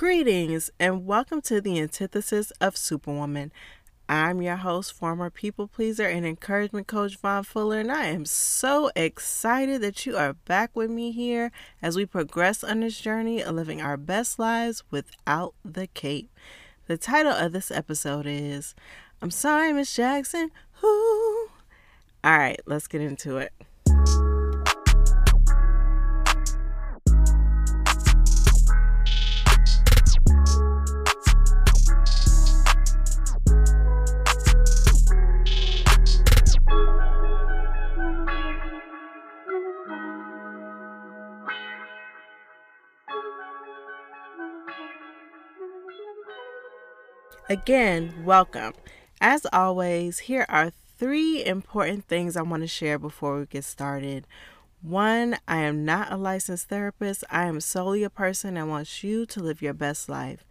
Greetings and welcome to the antithesis of Superwoman. I'm your host, former people pleaser and encouragement coach Von Fuller, and I am so excited that you are back with me here as we progress on this journey of living our best lives without the cape. The title of this episode is I'm Sorry, Miss Jaxn. Whoo. All right, let's get into it. Again, welcome. As always, here are three important things I want to share before we get started. One, I am not a licensed therapist. I am solely a person that wants you to live your best life.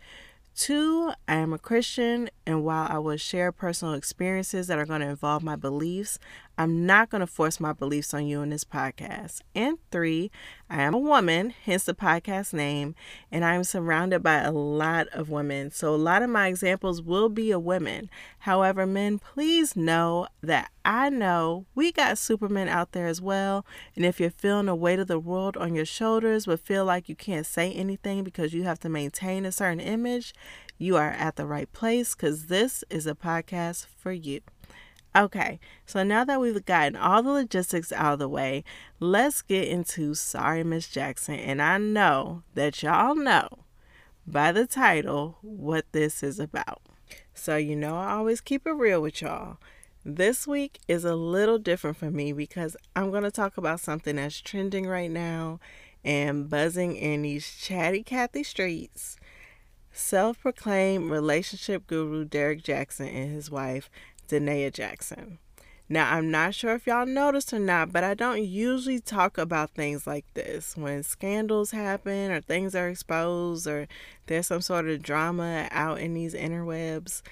Two, I am a Christian, and while I will share personal experiences that are going to involve my beliefs, I'm not going to force my beliefs on you in this podcast. And three, I am a woman, hence the podcast name, and I'm surrounded by a lot of women. So a lot of my examples will be of women. However, men, please know that I know we got supermen out there as well. And if you're feeling the weight of the world on your shoulders, but feel like you can't say anything because you have to maintain a certain image, you are at the right place because this is a podcast for you. Okay, so now that we've gotten all the logistics out of the way, let's get into Sorry Miss Jaxn. And I know that y'all know by the title what this is about. So, you know, I always keep it real with y'all. This week is a little different for me because I'm going to talk about something that's trending right now and buzzing in these chatty Cathy streets. Self proclaimed relationship guru Derrick Jaxn and his wife Da'Naia Jaxn. Now, I'm not sure if y'all noticed or not, but I don't usually talk about things like this. When scandals happen or things are exposed or there's some sort of drama out in these interwebs,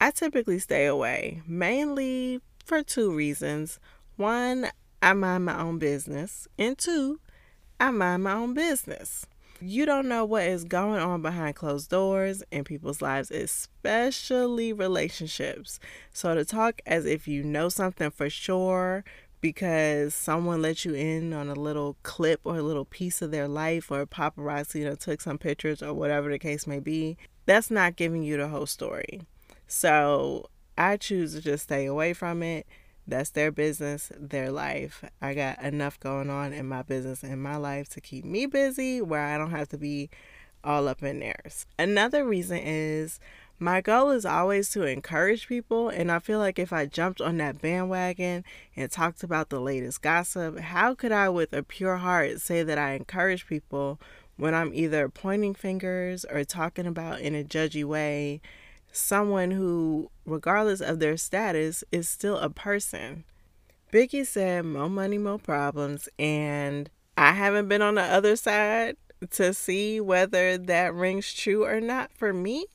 I typically stay away, mainly for two reasons. One, I mind my own business, and two, I mind my own business. You don't know what is going on behind closed doors in people's lives, especially relationships. So to talk as if you know something for sure because someone let you in on a little clip or a little piece of their life or paparazzi you know took some pictures or whatever the case may be, that's not giving you the whole story. So I choose to just stay away from it that's their business, their life. I got enough going on in my business and my life to keep me busy where I don't have to be all up in theirs. Another reason is my goal is always to encourage people, and I feel like if I jumped on that bandwagon and talked about the latest gossip, how could I, with a pure heart, say that I encourage people when I'm either pointing fingers or talking about in a judgy way someone who, regardless of their status, is still a person. Biggie said, more money, more problems. And I haven't been on the other side to see whether that rings true or not for me.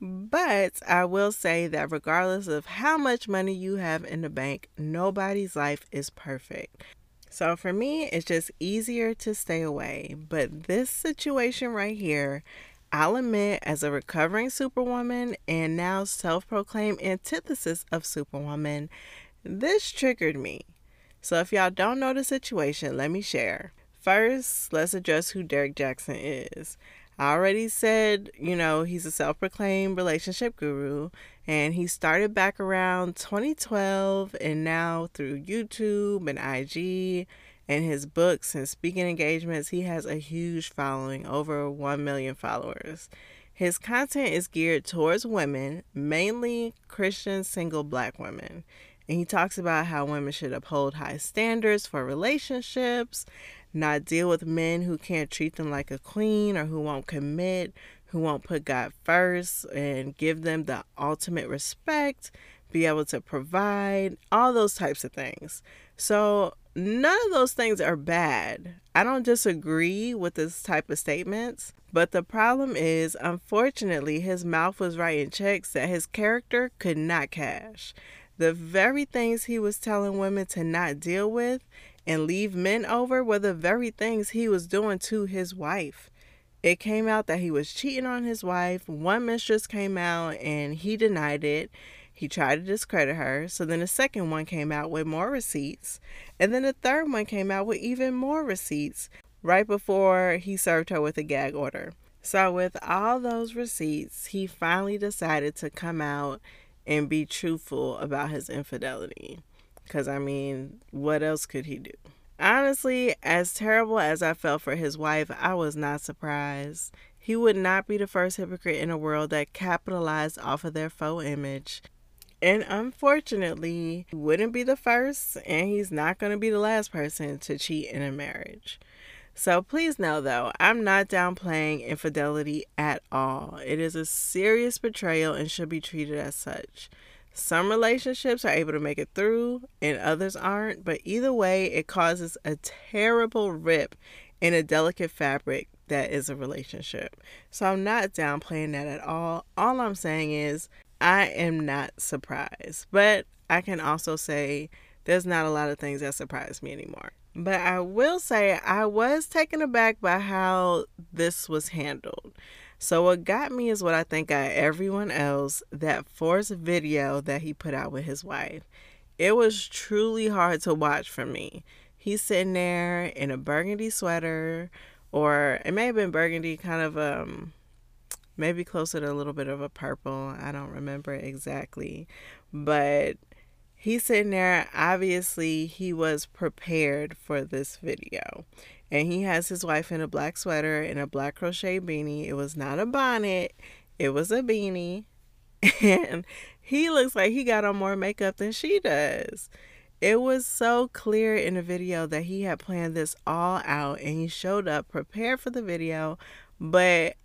But I will say that regardless of how much money you have in the bank, nobody's life is perfect. So for me, it's just easier to stay away. But this situation right here I'll admit, as a recovering superwoman and now self proclaimed antithesis of superwoman, this triggered me. So, if y'all don't know the situation, let me share. First, let's address who Derrick Jaxn is. I already said, you know, he's a self proclaimed relationship guru, and he started back around 2012 and now through YouTube and IG and his books and speaking engagements, he has a huge following, over 1 million followers. His content is geared towards women, mainly Christian single black women. And he talks about how women should uphold high standards for relationships, not deal with men who can't treat them like a queen or who won't commit, who won't put God first and give them the ultimate respect, be able to provide, all those types of things. So none of those things are bad. I don't disagree with this type of statements, but the problem is, unfortunately, his mouth was writing checks that his character could not cash. The very things he was telling women to not deal with and leave men over were the very things he was doing to his wife. it came out that he was cheating on his wife. One mistress came out and he denied it. He tried to discredit her. So then a second one came out with more receipts. And then a third one came out with even more receipts right before he served her with a gag order. So, with all those receipts, he finally decided to come out and be truthful about his infidelity. Because, I mean, what else could he do? Honestly, as terrible as I felt for his wife, I was not surprised. He would not be the first hypocrite in a world that capitalized off of their faux image. And unfortunately, he wouldn't be the first, and he's not going to be the last person to cheat in a marriage. So please know, though, I'm not downplaying infidelity at all. It is a serious betrayal and should be treated as such. Some relationships are able to make it through and others aren't, but either way, it causes a terrible rip in a delicate fabric that is a relationship. So I'm not downplaying that at all. All I'm saying is I am not surprised, but I can also say there's not a lot of things that surprise me anymore. But I will say I was taken aback by how this was handled. So what got me is what I think got everyone else that forced video that he put out with his wife. It was truly hard to watch for me. He's sitting there in a burgundy sweater, or it may have been burgundy, kind of um maybe closer to a little bit of a purple. I don't remember exactly. But he's sitting there. Obviously, he was prepared for this video and he has his wife in a black sweater and a black crochet beanie. It was not a bonnet, it was a beanie. And he looks like he got on more makeup than she does. It was so clear in the video that he had planned this all out and he showed up prepared for the video, but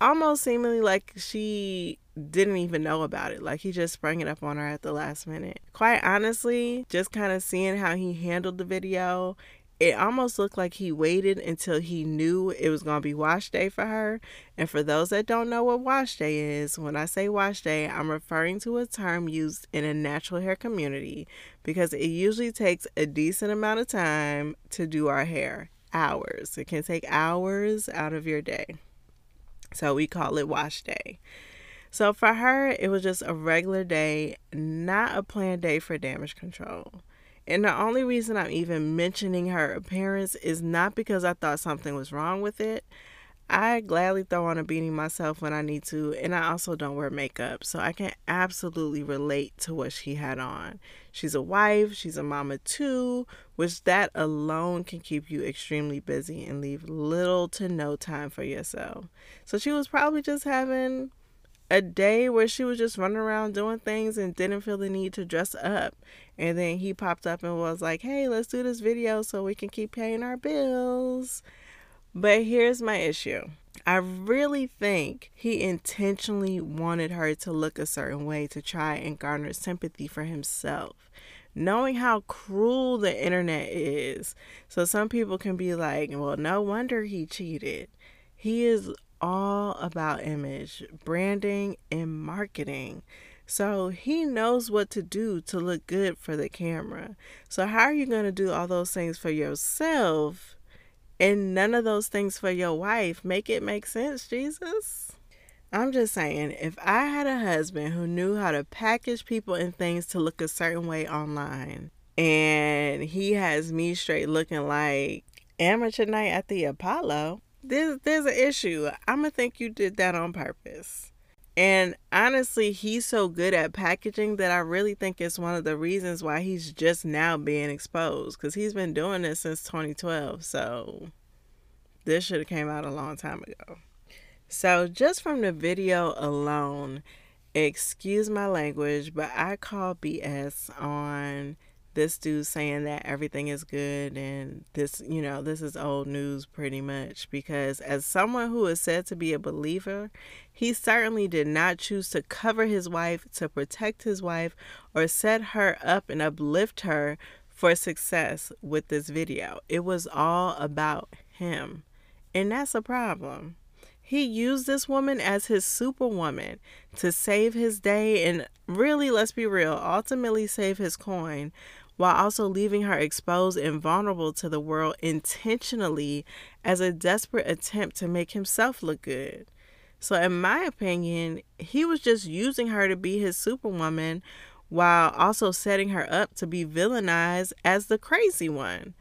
almost seemingly like she didn't even know about it. Like he just sprang it up on her at the last minute. Quite honestly, just kind of seeing how he handled the video it almost looked like he waited until he knew it was going to be wash day for her. And for those that don't know what wash day is, when I say wash day, I'm referring to a term used in a natural hair community because it usually takes a decent amount of time to do our hair. Hours. It can take hours out of your day. So we call it wash day. So for her, it was just a regular day, not a planned day for damage control. And the only reason I'm even mentioning her appearance is not because I thought something was wrong with it. I gladly throw on a beanie myself when I need to, and I also don't wear makeup, so I can absolutely relate to what she had on. She's a wife, she's a mama too, which that alone can keep you extremely busy and leave little to no time for yourself. So she was probably just having a day where she was just running around doing things and didn't feel the need to dress up. And then he popped up and was like, hey, let's do this video so we can keep paying our bills. But here's my issue. I really think he intentionally wanted her to look a certain way to try and garner sympathy for himself. Knowing how cruel the internet is. So some people can be like, well, no wonder he cheated. He is all about image, branding, and marketing. So he knows what to do to look good for the camera. So, how are you going to do all those things for yourself and none of those things for your wife? Make it make sense, Jesus. I'm just saying, if I had a husband who knew how to package people and things to look a certain way online, and he has me straight looking like amateur night at the Apollo, there's there's an issue. I'm gonna think you did that on purpose. And honestly, he's so good at packaging that I really think it's one of the reasons why he's just now being exposed because he's been doing this since 2012. So this should have came out a long time ago. So just from the video alone, excuse my language, but I call BS on this dude saying that everything is good and this, you know, this is old news pretty much. Because as someone who is said to be a believer, he certainly did not choose to cover his wife, to protect his wife, or set her up and uplift her for success with this video. It was all about him. And that's a problem. He used this woman as his superwoman to save his day and really, let's be real, ultimately save his coin while also leaving her exposed and vulnerable to the world intentionally as a desperate attempt to make himself look good. So, in my opinion, he was just using her to be his superwoman while also setting her up to be villainized as the crazy one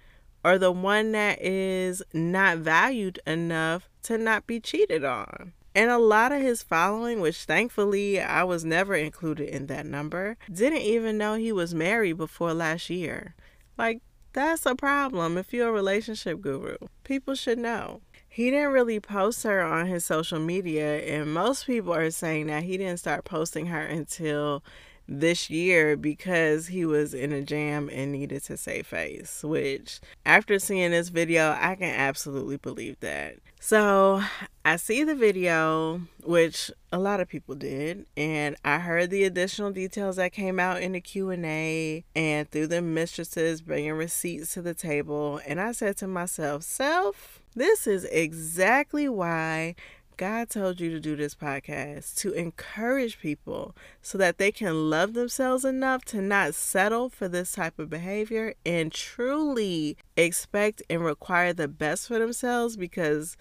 or the one that is not valued enough to not be cheated on. And a lot of his following, which thankfully I was never included in that number, didn't even know he was married before last year. Like, that's a problem if you're a relationship guru. People should know. He didn't really post her on his social media, and most people are saying that he didn't start posting her until this year because he was in a jam and needed to save face, which after seeing this video, I can absolutely believe that. So, I see the video, which a lot of people did, and I heard the additional details that came out in the Q&A and through the mistresses bringing receipts to the table, and I said to myself, "Self, this is exactly why God told you to do this podcast to encourage people so that they can love themselves enough to not settle for this type of behavior and truly expect and require the best for themselves because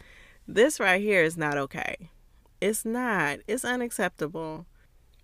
this right here is not okay. It's not, it's unacceptable.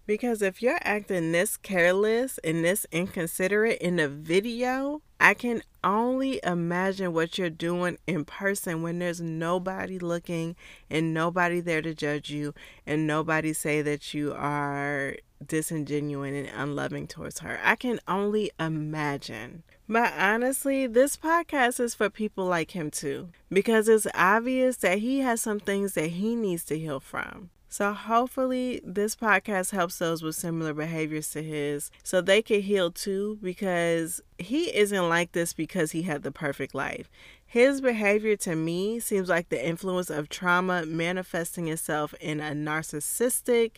Because if you're acting this careless and this inconsiderate in the video, I can only imagine what you're doing in person when there's nobody looking and nobody there to judge you and nobody say that you are disingenuous and unloving towards her. I can only imagine. But honestly, this podcast is for people like him too, because it's obvious that he has some things that he needs to heal from. So, hopefully, this podcast helps those with similar behaviors to his so they can heal too because he isn't like this because he had the perfect life. His behavior to me seems like the influence of trauma manifesting itself in a narcissistic,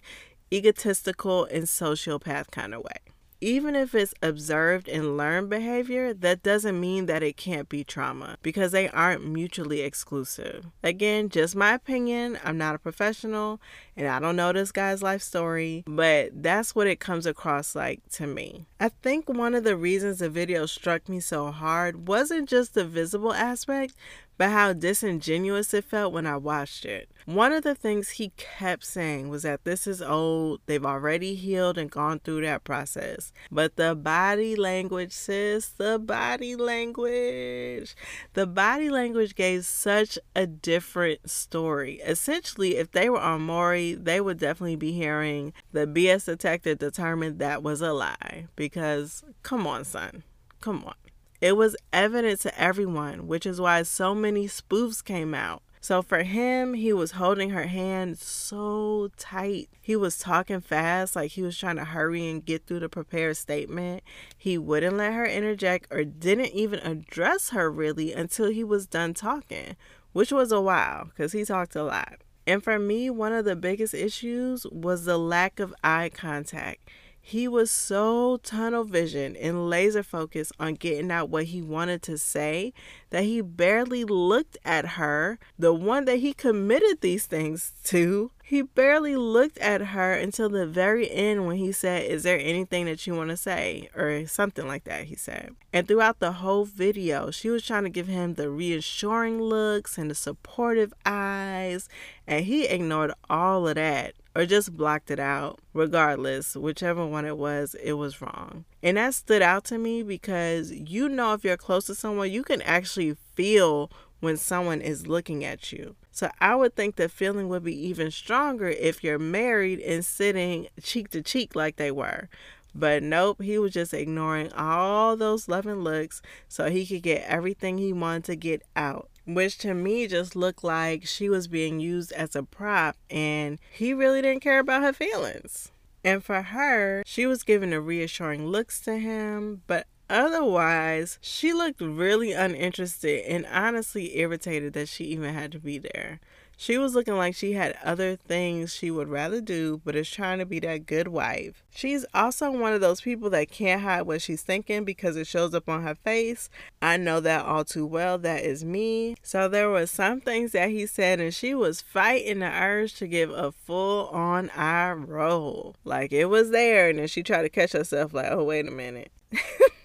egotistical, and sociopath kind of way even if it's observed and learned behavior, that doesn't mean that it can't be trauma because they aren't mutually exclusive. Again, just my opinion. I'm not a professional and I don't know this guy's life story, but that's what it comes across like to me. I think one of the reasons the video struck me so hard wasn't just the visible aspect, but how disingenuous it felt when I watched it. One of the things he kept saying was that this is old, they've already healed and gone through that process. But the body language, sis, the body language. The body language gave such a different story. Essentially, if they were on Maury, they would definitely be hearing the BS detective determined that was a lie. Because, come on, son. Come on. It was evident to everyone, which is why so many spoofs came out. So for him, he was holding her hand so tight. He was talking fast, like he was trying to hurry and get through the prepared statement. He wouldn't let her interject or didn't even address her really until he was done talking, which was a while because he talked a lot. And for me, one of the biggest issues was the lack of eye contact. He was so tunnel vision and laser focused on getting out what he wanted to say that he barely looked at her, the one that he committed these things to. He barely looked at her until the very end when he said, Is there anything that you want to say? Or something like that, he said. And throughout the whole video, she was trying to give him the reassuring looks and the supportive eyes, and he ignored all of that or just blocked it out. Regardless, whichever one it was, it was wrong. And that stood out to me because you know, if you're close to someone, you can actually feel when someone is looking at you. So I would think the feeling would be even stronger if you're married and sitting cheek to cheek like they were. But nope, he was just ignoring all those loving looks so he could get everything he wanted to get out which to me just looked like she was being used as a prop and he really didn't care about her feelings. And for her, she was giving the reassuring looks to him, but otherwise, she looked really uninterested and honestly irritated that she even had to be there. She was looking like she had other things she would rather do, but is trying to be that good wife. She's also one of those people that can't hide what she's thinking because it shows up on her face. I know that all too well. That is me. So there were some things that he said, and she was fighting the urge to give a full on eye roll. Like it was there, and then she tried to catch herself, like, oh, wait a minute.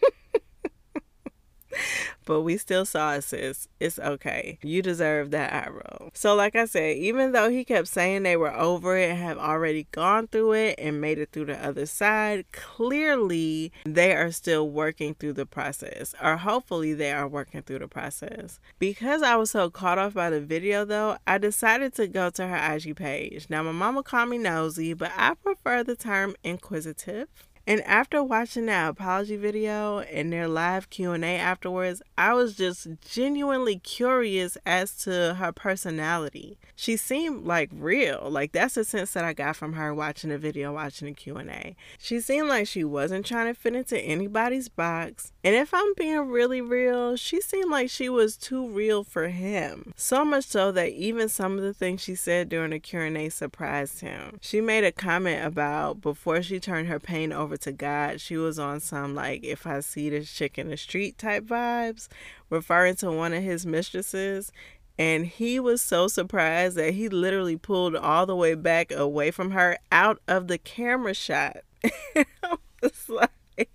but we still saw it, sis. It's okay. You deserve that eye roll. So, like I said, even though he kept saying they were over it and have already gone through it and made it through the other side, clearly they are still working through the process, or hopefully they are working through the process. Because I was so caught off by the video, though, I decided to go to her IG page. Now, my mama called me nosy, but I prefer the term inquisitive. And after watching that apology video and their live Q&A afterwards, I was just genuinely curious as to her personality. She seemed like real. Like that's the sense that I got from her watching the video, watching the Q&A. She seemed like she wasn't trying to fit into anybody's box. And if I'm being really real, she seemed like she was too real for him. So much so that even some of the things she said during the Q&A surprised him. She made a comment about before she turned her pain over over to God. She was on some like if I see this chick in the street type vibes, referring to one of his mistresses. And he was so surprised that he literally pulled all the way back away from her out of the camera shot. I was like,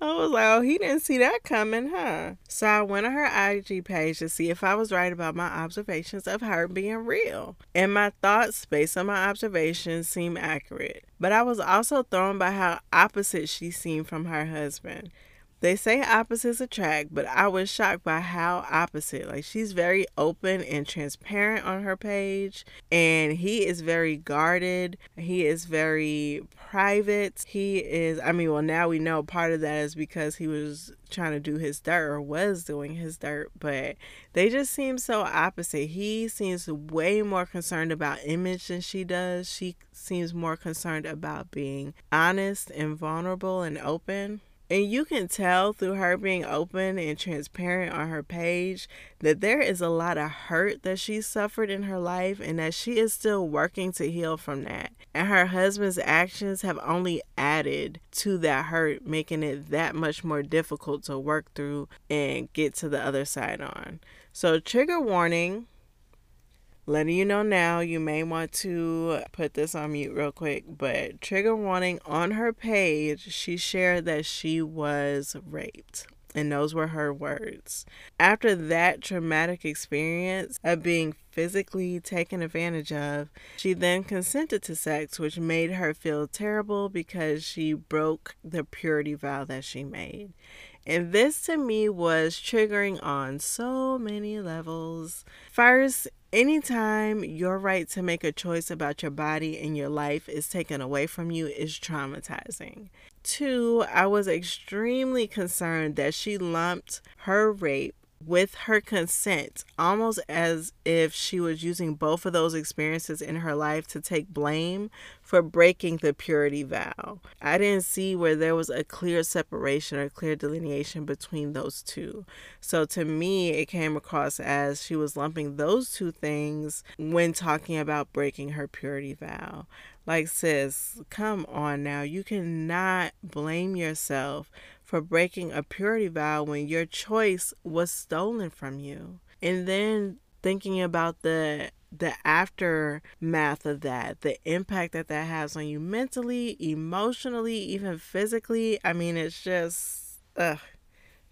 I was like, oh, he didn't see that coming, huh? So I went on her IG page to see if I was right about my observations of her being real. And my thoughts, based on my observations, seem accurate. But I was also thrown by how opposite she seemed from her husband. They say opposites attract, but I was shocked by how opposite. Like she's very open and transparent on her page, and he is very guarded. He is very private. He is I mean, well now we know part of that is because he was trying to do his dirt or was doing his dirt, but they just seem so opposite. He seems way more concerned about image than she does. She seems more concerned about being honest and vulnerable and open. And you can tell through her being open and transparent on her page that there is a lot of hurt that she suffered in her life and that she is still working to heal from that. And her husband's actions have only added to that hurt, making it that much more difficult to work through and get to the other side on. So, trigger warning letting you know now, you may want to put this on mute real quick, but trigger warning on her page, she shared that she was raped. And those were her words. After that traumatic experience of being physically taken advantage of, she then consented to sex, which made her feel terrible because she broke the purity vow that she made. And this to me was triggering on so many levels. First, anytime your right to make a choice about your body and your life is taken away from you is traumatizing. Two, I was extremely concerned that she lumped her rape with her consent, almost as if she was using both of those experiences in her life to take blame for breaking the purity vow. I didn't see where there was a clear separation or clear delineation between those two. So to me, it came across as she was lumping those two things when talking about breaking her purity vow. Like, sis, come on now. You cannot blame yourself for breaking a purity vow when your choice was stolen from you. And then thinking about the the aftermath of that, the impact that that has on you mentally, emotionally, even physically. I mean, it's just ugh,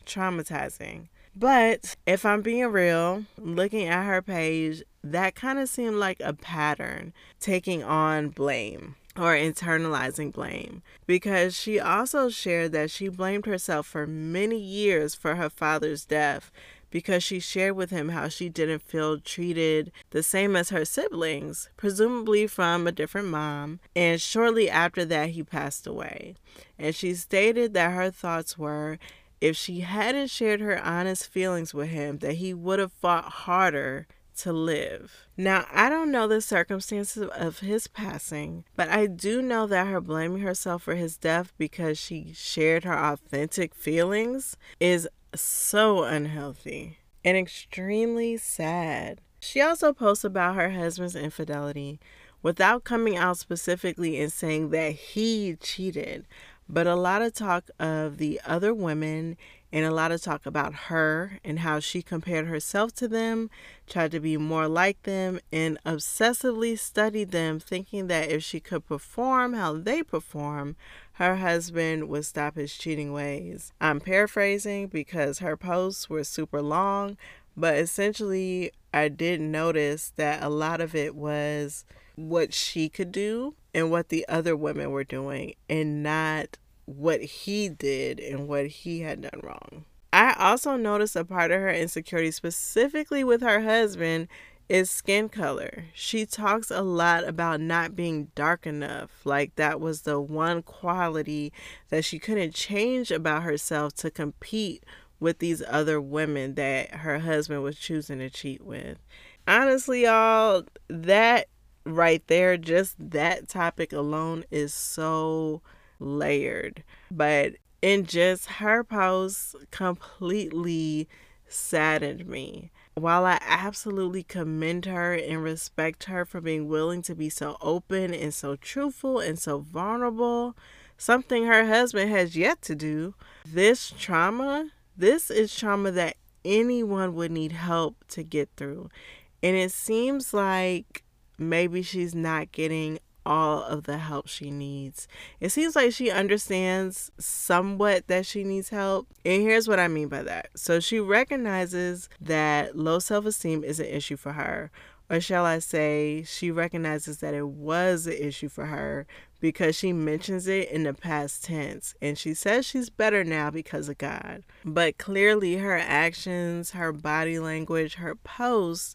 traumatizing. But if I'm being real, looking at her page, that kind of seemed like a pattern taking on blame or internalizing blame because she also shared that she blamed herself for many years for her father's death because she shared with him how she didn't feel treated the same as her siblings, presumably from a different mom, and shortly after that, he passed away. And she stated that her thoughts were if she hadn't shared her honest feelings with him, that he would have fought harder to live. Now, I don't know the circumstances of his passing, but I do know that her blaming herself for his death because she shared her authentic feelings is so unhealthy and extremely sad. She also posts about her husband's infidelity without coming out specifically and saying that he cheated, but a lot of talk of the other women and a lot of talk about her and how she compared herself to them, tried to be more like them, and obsessively studied them, thinking that if she could perform how they perform, her husband would stop his cheating ways. I'm paraphrasing because her posts were super long, but essentially, I did notice that a lot of it was what she could do and what the other women were doing, and not what he did and what he had done wrong. I also noticed a part of her insecurity, specifically with her husband, is skin color. She talks a lot about not being dark enough. Like that was the one quality that she couldn't change about herself to compete with these other women that her husband was choosing to cheat with. Honestly, y'all, that right there, just that topic alone is so layered. But in just her posts completely saddened me. While I absolutely commend her and respect her for being willing to be so open and so truthful and so vulnerable, something her husband has yet to do, this trauma, this is trauma that anyone would need help to get through. And it seems like maybe she's not getting all of the help she needs. It seems like she understands somewhat that she needs help. And here's what I mean by that. So she recognizes that low self esteem is an issue for her. Or shall I say, she recognizes that it was an issue for her because she mentions it in the past tense and she says she's better now because of God. But clearly, her actions, her body language, her posts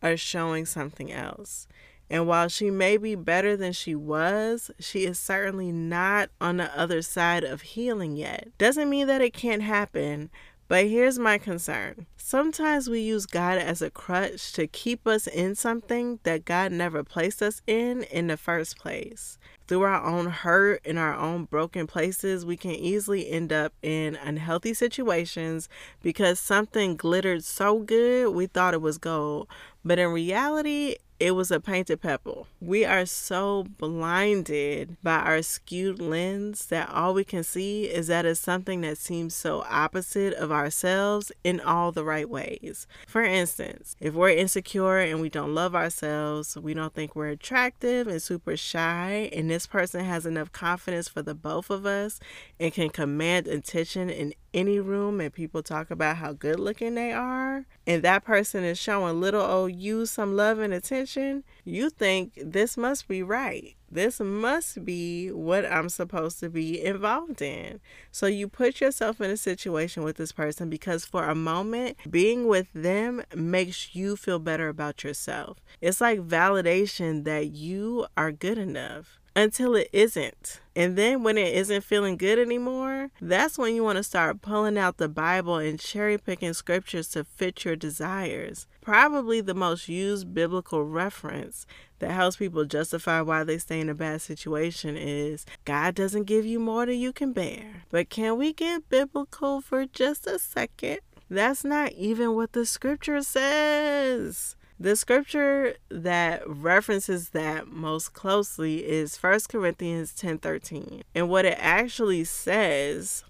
are showing something else. And while she may be better than she was, she is certainly not on the other side of healing yet. Doesn't mean that it can't happen, but here's my concern. Sometimes we use God as a crutch to keep us in something that God never placed us in in the first place. Through our own hurt and our own broken places, we can easily end up in unhealthy situations because something glittered so good we thought it was gold. But in reality, it was a painted pebble. We are so blinded by our skewed lens that all we can see is that it's something that seems so opposite of ourselves in all the right ways. For instance, if we're insecure and we don't love ourselves, we don't think we're attractive and super shy, and this person has enough confidence for the both of us and can command attention in any room and people talk about how good looking they are, and that person is showing little old you some love and attention, you think this must be right. This must be what I'm supposed to be involved in. So you put yourself in a situation with this person because for a moment, being with them makes you feel better about yourself. It's like validation that you are good enough until it isn't. And then when it isn't feeling good anymore, that's when you want to start pulling out the Bible and cherry picking scriptures to fit your desires. Probably the most used biblical reference that helps people justify why they stay in a bad situation is God doesn't give you more than you can bear. But can we get biblical for just a second? That's not even what the scripture says. The scripture that references that most closely is 1 Corinthians 10:13. And what it actually says,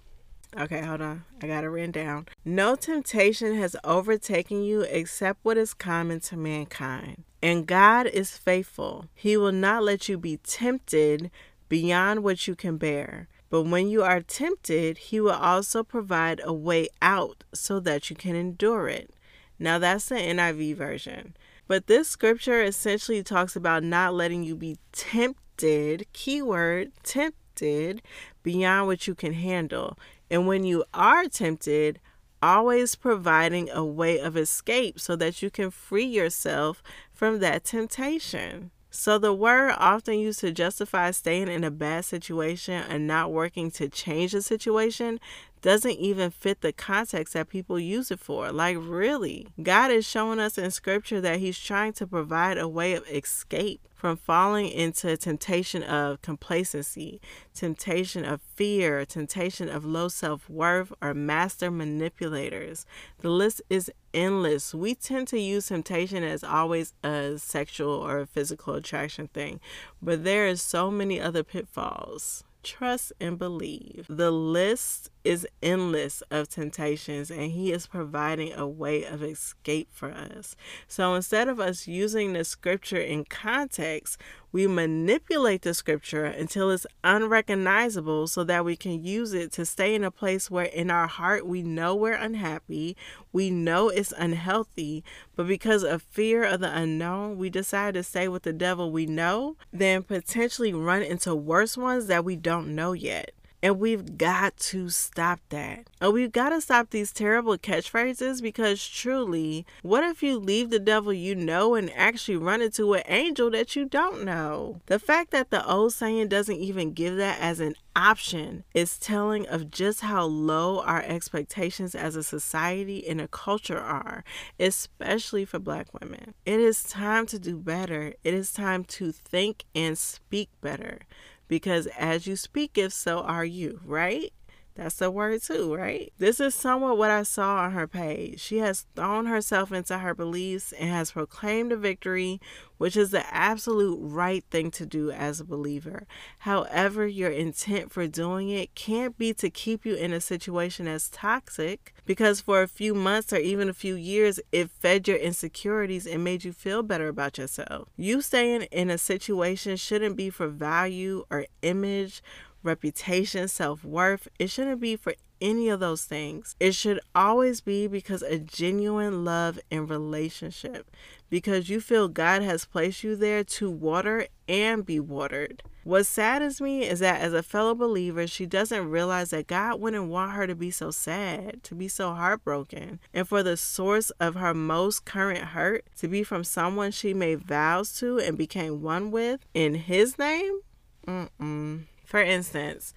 okay, hold on. I got it written down. No temptation has overtaken you except what is common to mankind. And God is faithful. He will not let you be tempted beyond what you can bear. But when you are tempted, he will also provide a way out so that you can endure it. Now, that's the NIV version. But this scripture essentially talks about not letting you be tempted, keyword, tempted, beyond what you can handle. And when you are tempted, always providing a way of escape so that you can free yourself from that temptation. So, the word often used to justify staying in a bad situation and not working to change the situation doesn't even fit the context that people use it for. Like, really, God is showing us in scripture that He's trying to provide a way of escape from falling into temptation of complacency, temptation of fear, temptation of low self worth, or master manipulators. The list is endless. We tend to use temptation as always a sexual or physical attraction thing, but there is so many other pitfalls trust and believe. The list is endless of temptations, and He is providing a way of escape for us. So instead of us using the scripture in context, we manipulate the scripture until it's unrecognizable so that we can use it to stay in a place where in our heart we know we're unhappy, we know it's unhealthy, but because of fear of the unknown, we decide to stay with the devil we know, then potentially run into worse ones that we don't know yet. And we've got to stop that. And we've got to stop these terrible catchphrases because truly, what if you leave the devil you know and actually run into an angel that you don't know? The fact that the old saying doesn't even give that as an option is telling of just how low our expectations as a society and a culture are, especially for black women. It is time to do better. It is time to think and speak better because as you speak, if so are you, right? That's the word too, right? This is somewhat what I saw on her page. She has thrown herself into her beliefs and has proclaimed a victory, which is the absolute right thing to do as a believer. However, your intent for doing it can't be to keep you in a situation that's toxic because for a few months or even a few years, it fed your insecurities and made you feel better about yourself. You staying in a situation shouldn't be for value or image reputation, self worth. It shouldn't be for any of those things. It should always be because a genuine love and relationship, because you feel God has placed you there to water and be watered. What saddens me is that as a fellow believer, she doesn't realize that God wouldn't want her to be so sad, to be so heartbroken, and for the source of her most current hurt to be from someone she made vows to and became one with in His name. Mm-mm. For instance,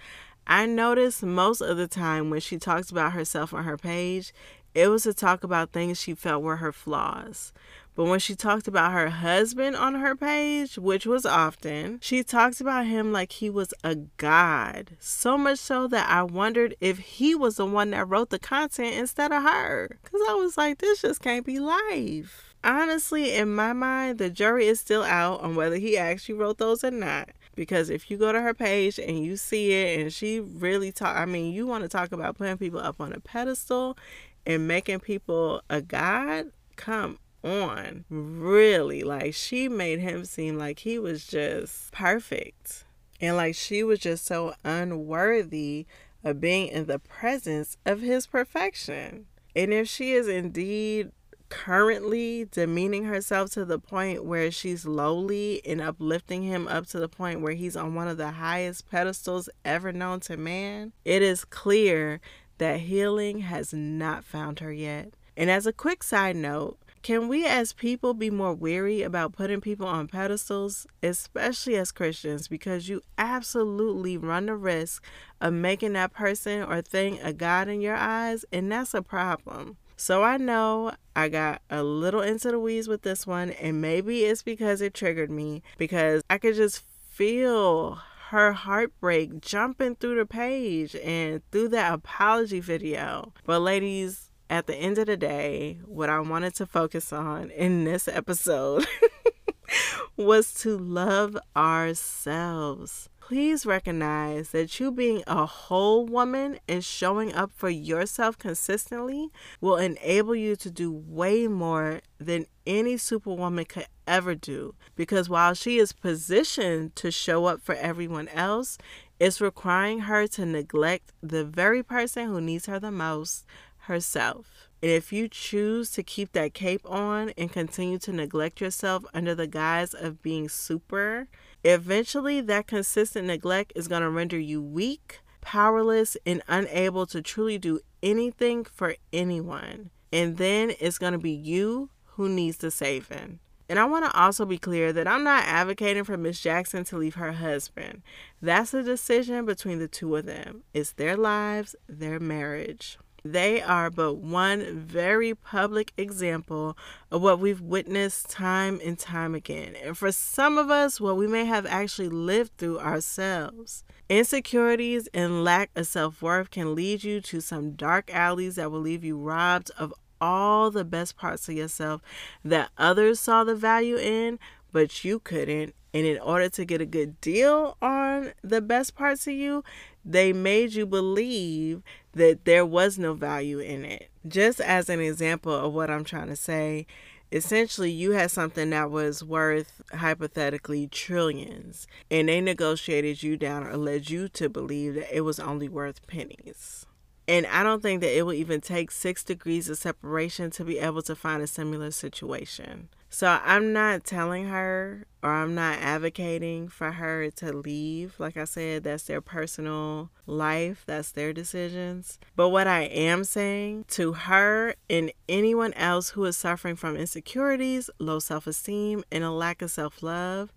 I noticed most of the time when she talks about herself on her page, it was to talk about things she felt were her flaws. But when she talked about her husband on her page, which was often, she talks about him like he was a god. So much so that I wondered if he was the one that wrote the content instead of her. Because I was like, this just can't be life. Honestly, in my mind, the jury is still out on whether he actually wrote those or not because if you go to her page and you see it and she really talk I mean you want to talk about putting people up on a pedestal and making people a god? Come on. Really? Like she made him seem like he was just perfect. And like she was just so unworthy of being in the presence of his perfection. And if she is indeed currently demeaning herself to the point where she's lowly and uplifting him up to the point where he's on one of the highest pedestals ever known to man, it is clear that healing has not found her yet. And as a quick side note, can we as people be more weary about putting people on pedestals, especially as Christians, because you absolutely run the risk of making that person or thing a God in your eyes, and that's a problem. So I know I got a little into the weeds with this one, and maybe it's because it triggered me because I could just feel her heartbreak jumping through the page and through that apology video. But, ladies, at the end of the day, what I wanted to focus on in this episode was to love ourselves please recognize that you being a whole woman and showing up for yourself consistently will enable you to do way more than any superwoman could ever do. Because while she is positioned to show up for everyone else, it's requiring her to neglect the very person who needs her the most herself. And if you choose to keep that cape on and continue to neglect yourself under the guise of being super, Eventually, that consistent neglect is going to render you weak, powerless, and unable to truly do anything for anyone. And then it's going to be you who needs the saving. And I want to also be clear that I'm not advocating for Miss Jaxn to leave her husband. That's a decision between the two of them. It's their lives, their marriage. They are but one very public example of what we've witnessed time and time again. And for some of us, what we may have actually lived through ourselves. Insecurities and lack of self worth can lead you to some dark alleys that will leave you robbed of all the best parts of yourself that others saw the value in, but you couldn't And in order to get a good deal on the best parts of you, they made you believe that there was no value in it. Just as an example of what I'm trying to say, essentially you had something that was worth hypothetically trillions and they negotiated you down or led you to believe that it was only worth pennies. And I don't think that it will even take six degrees of separation to be able to find a similar situation. So I'm not telling her or I'm not advocating for her to leave. Like I said, that's their personal life, that's their decisions. But what I am saying to her and anyone else who is suffering from insecurities, low self esteem, and a lack of self love,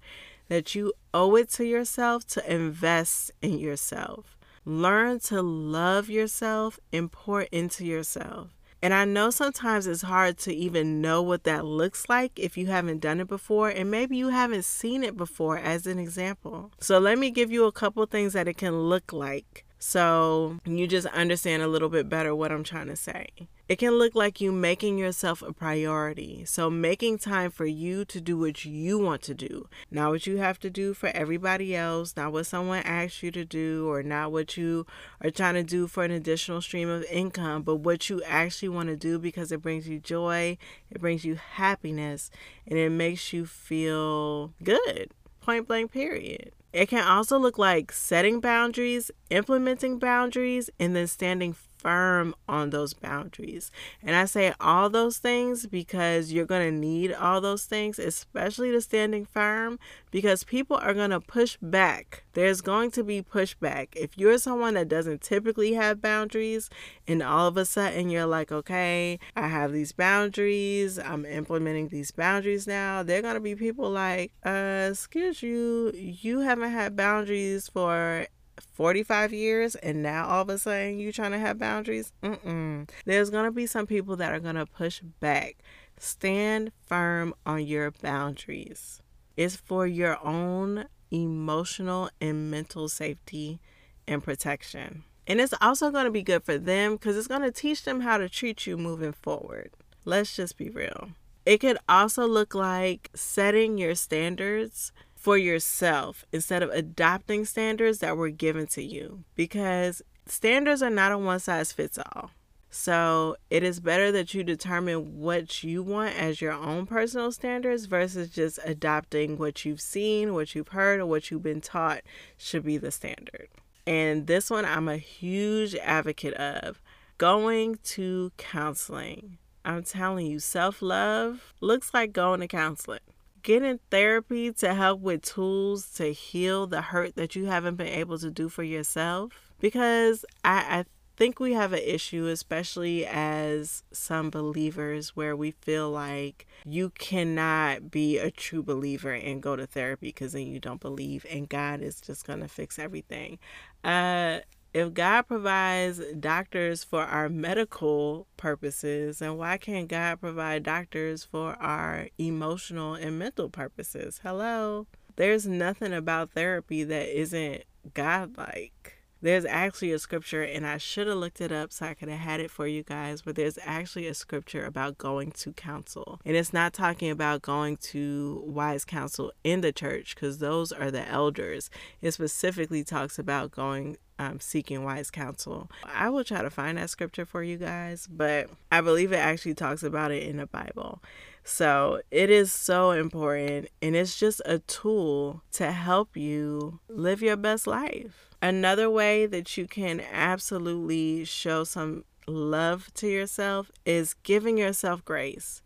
that you owe it to yourself to invest in yourself. Learn to love yourself and pour into yourself. And I know sometimes it's hard to even know what that looks like if you haven't done it before, and maybe you haven't seen it before, as an example. So, let me give you a couple things that it can look like so you just understand a little bit better what I'm trying to say. It can look like you making yourself a priority. So, making time for you to do what you want to do, not what you have to do for everybody else, not what someone asks you to do, or not what you are trying to do for an additional stream of income, but what you actually want to do because it brings you joy, it brings you happiness, and it makes you feel good. Point blank, period. It can also look like setting boundaries, implementing boundaries, and then standing firm on those boundaries. And I say all those things because you're going to need all those things, especially the standing firm, because people are going to push back. There's going to be pushback. If you're someone that doesn't typically have boundaries, and all of a sudden you're like, okay, I have these boundaries, I'm implementing these boundaries now, there are going to be people like, uh, excuse you, you haven't had boundaries for 45 years and now all of a sudden you trying to have boundaries? Mm-mm. there's going to be some people that are going to push back. Stand firm on your boundaries. It's for your own emotional and mental safety and protection. And it's also going to be good for them because it's going to teach them how to treat you moving forward. Let's just be real. It could also look like setting your standards for yourself instead of adopting standards that were given to you because standards are not a one size fits all. So it is better that you determine what you want as your own personal standards versus just adopting what you've seen, what you've heard, or what you've been taught should be the standard. And this one I'm a huge advocate of going to counseling. I'm telling you, self love looks like going to counseling getting therapy to help with tools to heal the hurt that you haven't been able to do for yourself. Because I, I think we have an issue, especially as some believers, where we feel like you cannot be a true believer and go to therapy because then you don't believe and God is just going to fix everything. Uh, if God provides doctors for our medical purposes, and why can't God provide doctors for our emotional and mental purposes? Hello. There's nothing about therapy that isn't godlike. There's actually a scripture, and I should have looked it up so I could have had it for you guys. But there's actually a scripture about going to counsel. And it's not talking about going to wise counsel in the church, because those are the elders. It specifically talks about going um, seeking wise counsel. I will try to find that scripture for you guys, but I believe it actually talks about it in the Bible. So it is so important, and it's just a tool to help you live your best life. Another way that you can absolutely show some love to yourself is giving yourself grace.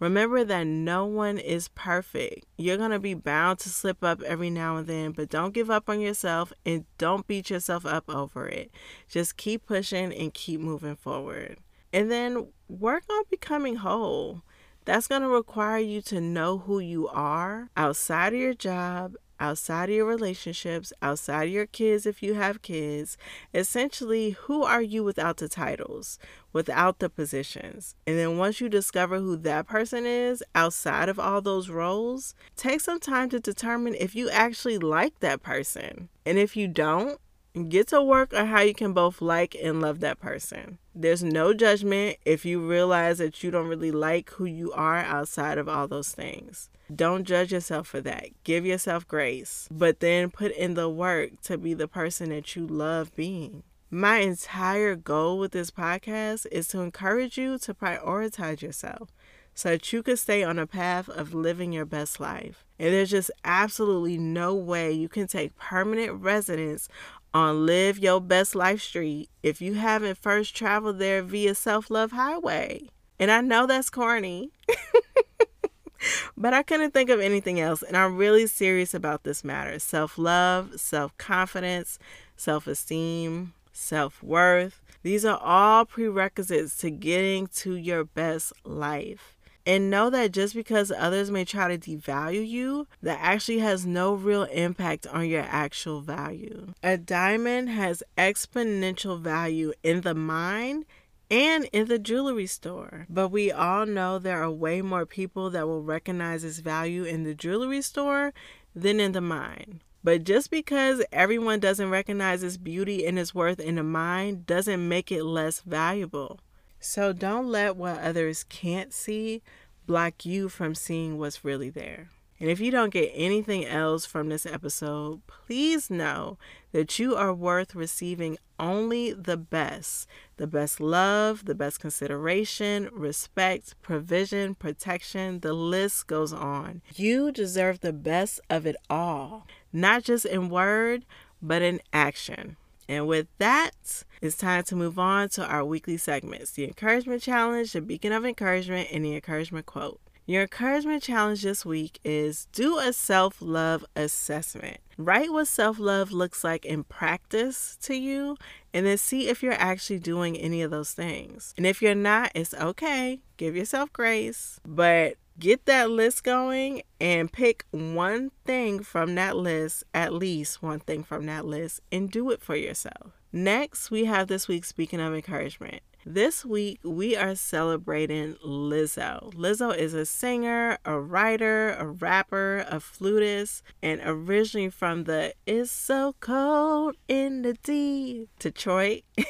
Remember that no one is perfect. You're going to be bound to slip up every now and then, but don't give up on yourself and don't beat yourself up over it. Just keep pushing and keep moving forward. And then work on becoming whole. That's going to require you to know who you are outside of your job, outside of your relationships, outside of your kids if you have kids. Essentially, who are you without the titles, without the positions? And then once you discover who that person is outside of all those roles, take some time to determine if you actually like that person. And if you don't, get to work on how you can both like and love that person. There's no judgment if you realize that you don't really like who you are outside of all those things. Don't judge yourself for that. Give yourself grace, but then put in the work to be the person that you love being. My entire goal with this podcast is to encourage you to prioritize yourself so that you can stay on a path of living your best life. And there's just absolutely no way you can take permanent residence on Live Your Best Life Street if you haven't first traveled there via Self Love Highway. And I know that's corny. but I couldn't think of anything else. And I'm really serious about this matter self love, self confidence, self esteem, self worth. These are all prerequisites to getting to your best life. And know that just because others may try to devalue you, that actually has no real impact on your actual value. A diamond has exponential value in the mind and in the jewelry store. But we all know there are way more people that will recognize its value in the jewelry store than in the mind. But just because everyone doesn't recognize its beauty and its worth in the mind doesn't make it less valuable. So don't let what others can't see block you from seeing what's really there. And if you don't get anything else from this episode, please know that you are worth receiving only the best the best love, the best consideration, respect, provision, protection. The list goes on. You deserve the best of it all, not just in word, but in action. And with that, it's time to move on to our weekly segments the encouragement challenge, the beacon of encouragement, and the encouragement quote. Your encouragement challenge this week is do a self love assessment. Write what self love looks like in practice to you, and then see if you're actually doing any of those things. And if you're not, it's okay. Give yourself grace, but get that list going and pick one thing from that list, at least one thing from that list, and do it for yourself. Next, we have this week's Speaking of Encouragement. This week, we are celebrating Lizzo. Lizzo is a singer, a writer, a rapper, a flutist, and originally from the It's So Cold in the D, Detroit.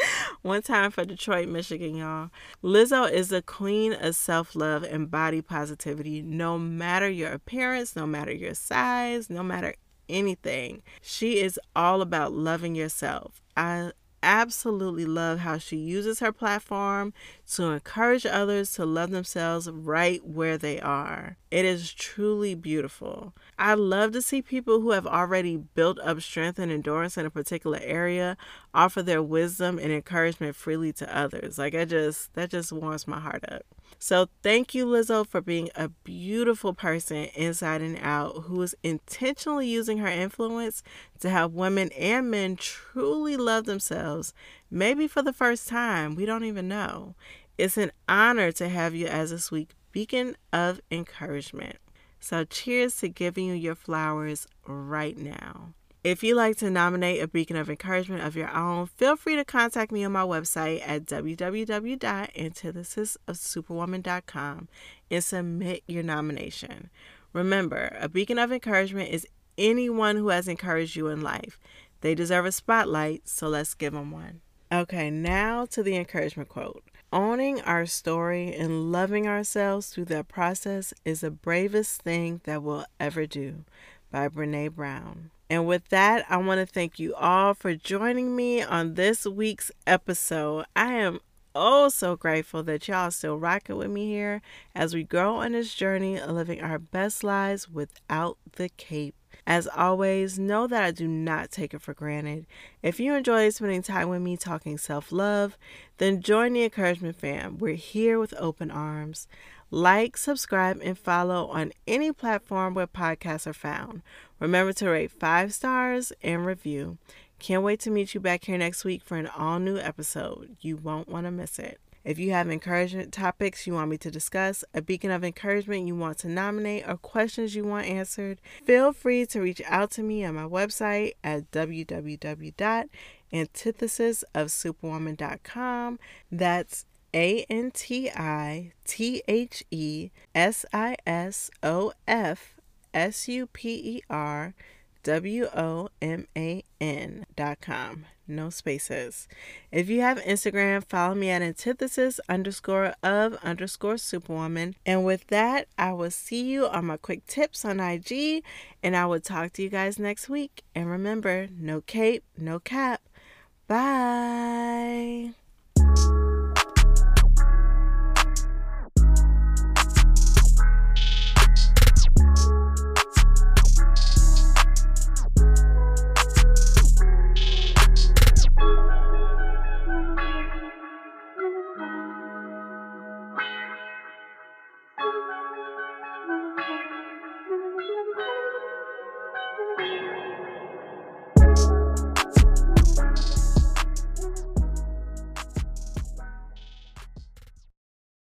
One time for Detroit, Michigan, y'all. Lizzo is the queen of self love and body positivity, no matter your appearance, no matter your size, no matter anything. She is all about loving yourself. I absolutely love how she uses her platform to encourage others to love themselves right where they are. It is truly beautiful. I love to see people who have already built up strength and endurance in a particular area offer their wisdom and encouragement freely to others. Like I just that just warms my heart up. So thank you, Lizzo, for being a beautiful person inside and out who is intentionally using her influence to help women and men truly love themselves, maybe for the first time. We don't even know. It's an honor to have you as a sweet beacon of encouragement. So, cheers to giving you your flowers right now. If you'd like to nominate a beacon of encouragement of your own, feel free to contact me on my website at www.antithesisofsuperwoman.com and submit your nomination. Remember, a beacon of encouragement is anyone who has encouraged you in life. They deserve a spotlight, so let's give them one. Okay, now to the encouragement quote. Owning our story and loving ourselves through that process is the bravest thing that we'll ever do by Brene Brown. And with that, I want to thank you all for joining me on this week's episode. I am oh so grateful that y'all still rocking with me here as we grow on this journey of living our best lives without the cape. As always, know that I do not take it for granted. If you enjoy spending time with me talking self love, then join the encouragement fam. We're here with open arms. Like, subscribe, and follow on any platform where podcasts are found. Remember to rate five stars and review. Can't wait to meet you back here next week for an all new episode. You won't want to miss it. If you have encouragement topics you want me to discuss, a beacon of encouragement you want to nominate, or questions you want answered, feel free to reach out to me on my website at www.antithesisofsuperwoman.com. That's a N T I T H E S I S O F S U P E R W O M A N dot com. No spaces. If you have Instagram, follow me at antithesis underscore of underscore superwoman. And with that, I will see you on my quick tips on IG, and I will talk to you guys next week. And remember, no cape, no cap. Bye.